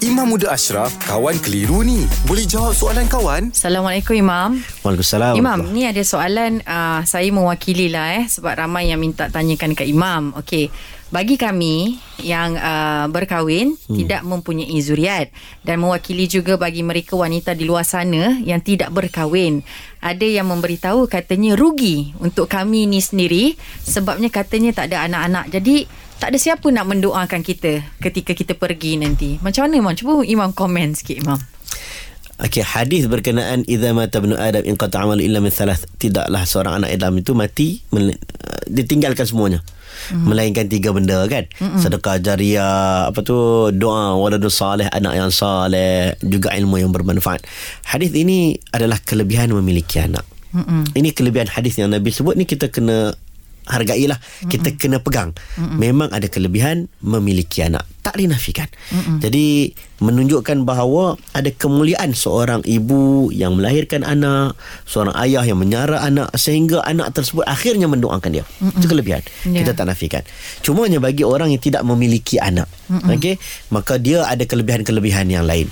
Imam Muda Ashraf, kawan keliru ni. Boleh jawab soalan kawan? Assalamualaikum Imam. Waalaikumsalam. Imam, ni ada soalan uh, saya mewakili lah eh sebab ramai yang minta tanyakan ke Imam. Okey. Bagi kami yang uh, berkahwin hmm. tidak mempunyai zuriat dan mewakili juga bagi mereka wanita di luar sana yang tidak berkahwin. Ada yang memberitahu katanya rugi untuk kami ni sendiri sebabnya katanya tak ada anak-anak. Jadi tak ada siapa nak mendoakan kita ketika kita pergi nanti. Macam mana Imam? Cuba Imam komen sikit Imam. Okey, hadis berkenaan idza mata ibnu adam in qata amalu illa min thalath. Tidaklah seorang anak Adam itu mati ditinggalkan semuanya. Mm-hmm. Melainkan tiga benda kan mm-hmm. Sedekah jariah Apa tu Doa Waladun salih Anak yang salih Juga ilmu yang bermanfaat Hadis ini adalah kelebihan memiliki anak mm-hmm. Ini kelebihan hadis yang Nabi sebut ni Kita kena hargailah. Kita kena pegang. Mm-hmm. memang ada kelebihan memiliki anak. Tak dinafikan mm-hmm. jadi menunjukkan bahawa ada kemuliaan seorang ibu yang melahirkan anak seorang ayah yang menyara anak sehingga anak tersebut akhirnya mendoakan dia. Mm-hmm. itu kelebihan. Yeah. kita tak nafikan. Cuma hanya bagi orang yang tidak memiliki anak okey maka dia ada kelebihan-kelebihan yang lain.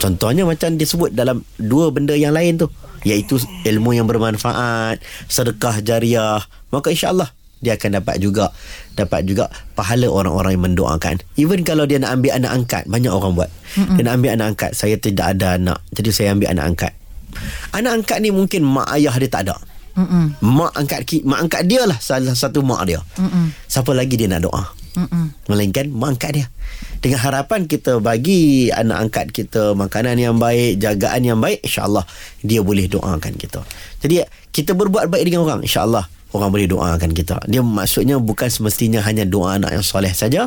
Contohnya macam disebut dalam dua benda yang lain tu iaitu ilmu yang bermanfaat sedekah jariah maka insyaallah dia akan dapat juga dapat juga pahala orang-orang yang mendoakan. Even kalau dia nak ambil anak angkat banyak orang buat. Mm-mm. dia nak ambil anak angkat saya tidak ada anak. Jadi saya ambil anak angkat. Anak angkat ni mungkin mak ayah dia tak ada. Mm-mm. mak angkat mak angkat dia lah salah satu mak dia. Mm-mm. siapa lagi dia nak doa? Mm-mm. melainkan mak angkat dia. Dengan harapan kita bagi anak angkat kita makanan yang baik jagaan yang baik insyaallah dia boleh doakan kita. Jadi kita berbuat baik dengan orang insyaallah orang boleh doakan kita. Dia maksudnya bukan semestinya hanya doa anak yang soleh saja.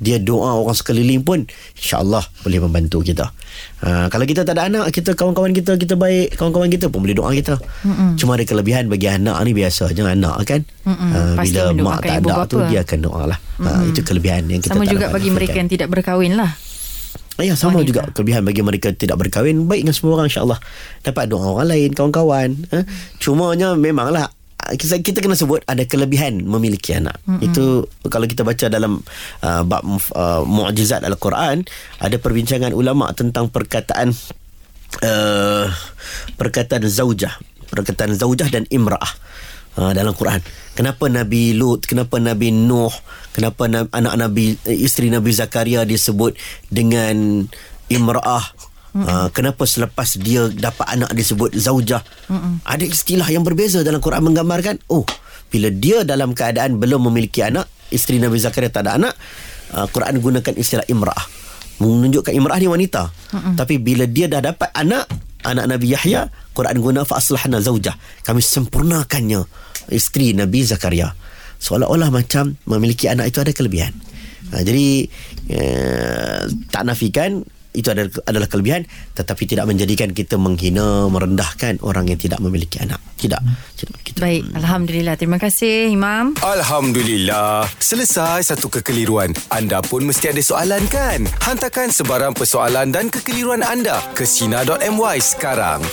Dia doa orang sekeliling pun insya-Allah boleh membantu kita. Ha, kalau kita tak ada anak, kita kawan-kawan kita kita baik, kawan-kawan kita pun boleh doa kita. Mm-mm. Cuma ada kelebihan bagi anak ni biasa je anak kan. Ha, bila mak tak ada tu dia akan doa lah. Ha, itu kelebihan yang kita Sama juga bagi mereka yang tidak berkahwin lah. Ya sama Wanita. juga kelebihan bagi mereka tidak berkahwin baik dengan semua orang insya-Allah. Dapat doa orang lain kawan-kawan. Ha? Cumanya memanglah kita, kita kena sebut ada kelebihan memiliki anak. Mm-hmm. Itu kalau kita baca dalam uh, bab uh, mukjizat al-Quran ada perbincangan ulama tentang perkataan uh, perkataan zaujah, perkataan zaujah dan imraah uh, dalam Quran. Kenapa Nabi Lut, kenapa Nabi Nuh, kenapa anak Nabi isteri Nabi Zakaria disebut dengan imraah Uh, kenapa selepas dia dapat anak disebut zaujah Mm-mm. ada istilah yang berbeza dalam Quran menggambarkan oh bila dia dalam keadaan belum memiliki anak isteri Nabi Zakaria tak ada anak uh, Quran gunakan istilah imrah menunjukkan imrah ni wanita. Mm-mm. tapi bila dia dah dapat anak anak Nabi Yahya Quran guna fa aslahna zaujah. Kami sempurnakannya isteri Nabi Zakaria. Seolah-olah macam memiliki anak itu ada kelebihan. Uh, jadi uh, tak nafikan itu adalah, adalah kelebihan tetapi tidak menjadikan kita menghina merendahkan orang yang tidak memiliki anak. Tidak, tidak kita. baik alhamdulillah. Terima kasih imam. Alhamdulillah. Selesai satu kekeliruan. Anda pun mesti ada soalan kan? Hantarkan sebarang persoalan dan kekeliruan anda ke sina.my sekarang